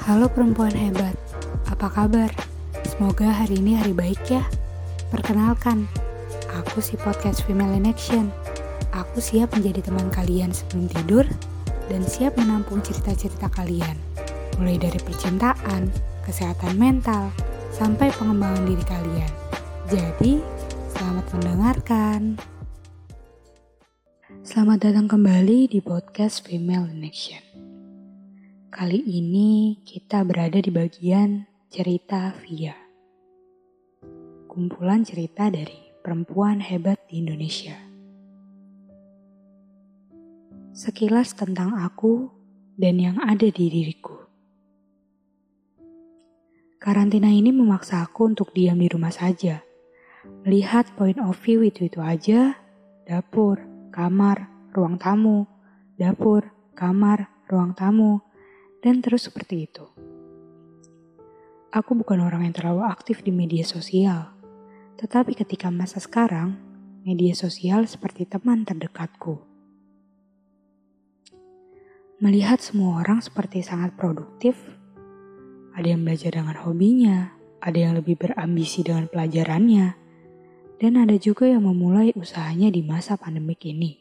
Halo perempuan hebat, apa kabar? Semoga hari ini hari baik ya. Perkenalkan, aku si podcast Female in Action. Aku siap menjadi teman kalian sebelum tidur dan siap menampung cerita-cerita kalian. Mulai dari percintaan, kesehatan mental, sampai pengembangan diri kalian. Jadi, selamat mendengarkan. Selamat datang kembali di podcast Female in Action. Kali ini kita berada di bagian cerita Via. Kumpulan cerita dari perempuan hebat di Indonesia. Sekilas tentang aku dan yang ada di diriku. Karantina ini memaksa aku untuk diam di rumah saja. Melihat point of view itu-itu aja, dapur, kamar, ruang tamu, dapur, kamar, ruang tamu, dan terus seperti itu. Aku bukan orang yang terlalu aktif di media sosial, tetapi ketika masa sekarang, media sosial seperti teman terdekatku. Melihat semua orang seperti sangat produktif, ada yang belajar dengan hobinya, ada yang lebih berambisi dengan pelajarannya, dan ada juga yang memulai usahanya di masa pandemik ini.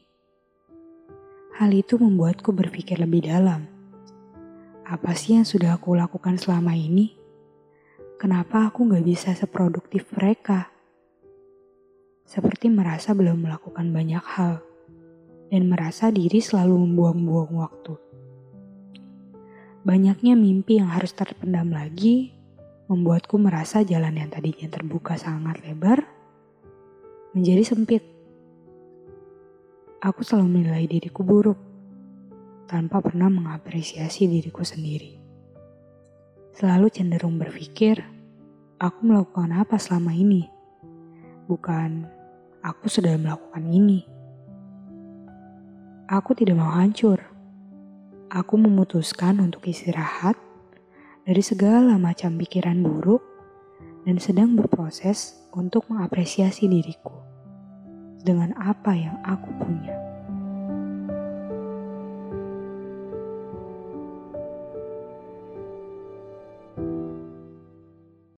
Hal itu membuatku berpikir lebih dalam apa sih yang sudah aku lakukan selama ini? Kenapa aku gak bisa seproduktif mereka? Seperti merasa belum melakukan banyak hal, dan merasa diri selalu membuang-buang waktu. Banyaknya mimpi yang harus terpendam lagi, membuatku merasa jalan yang tadinya terbuka sangat lebar, menjadi sempit. Aku selalu menilai diriku buruk tanpa pernah mengapresiasi diriku sendiri. Selalu cenderung berpikir, aku melakukan apa selama ini? Bukan, aku sudah melakukan ini. Aku tidak mau hancur. Aku memutuskan untuk istirahat dari segala macam pikiran buruk dan sedang berproses untuk mengapresiasi diriku dengan apa yang aku punya.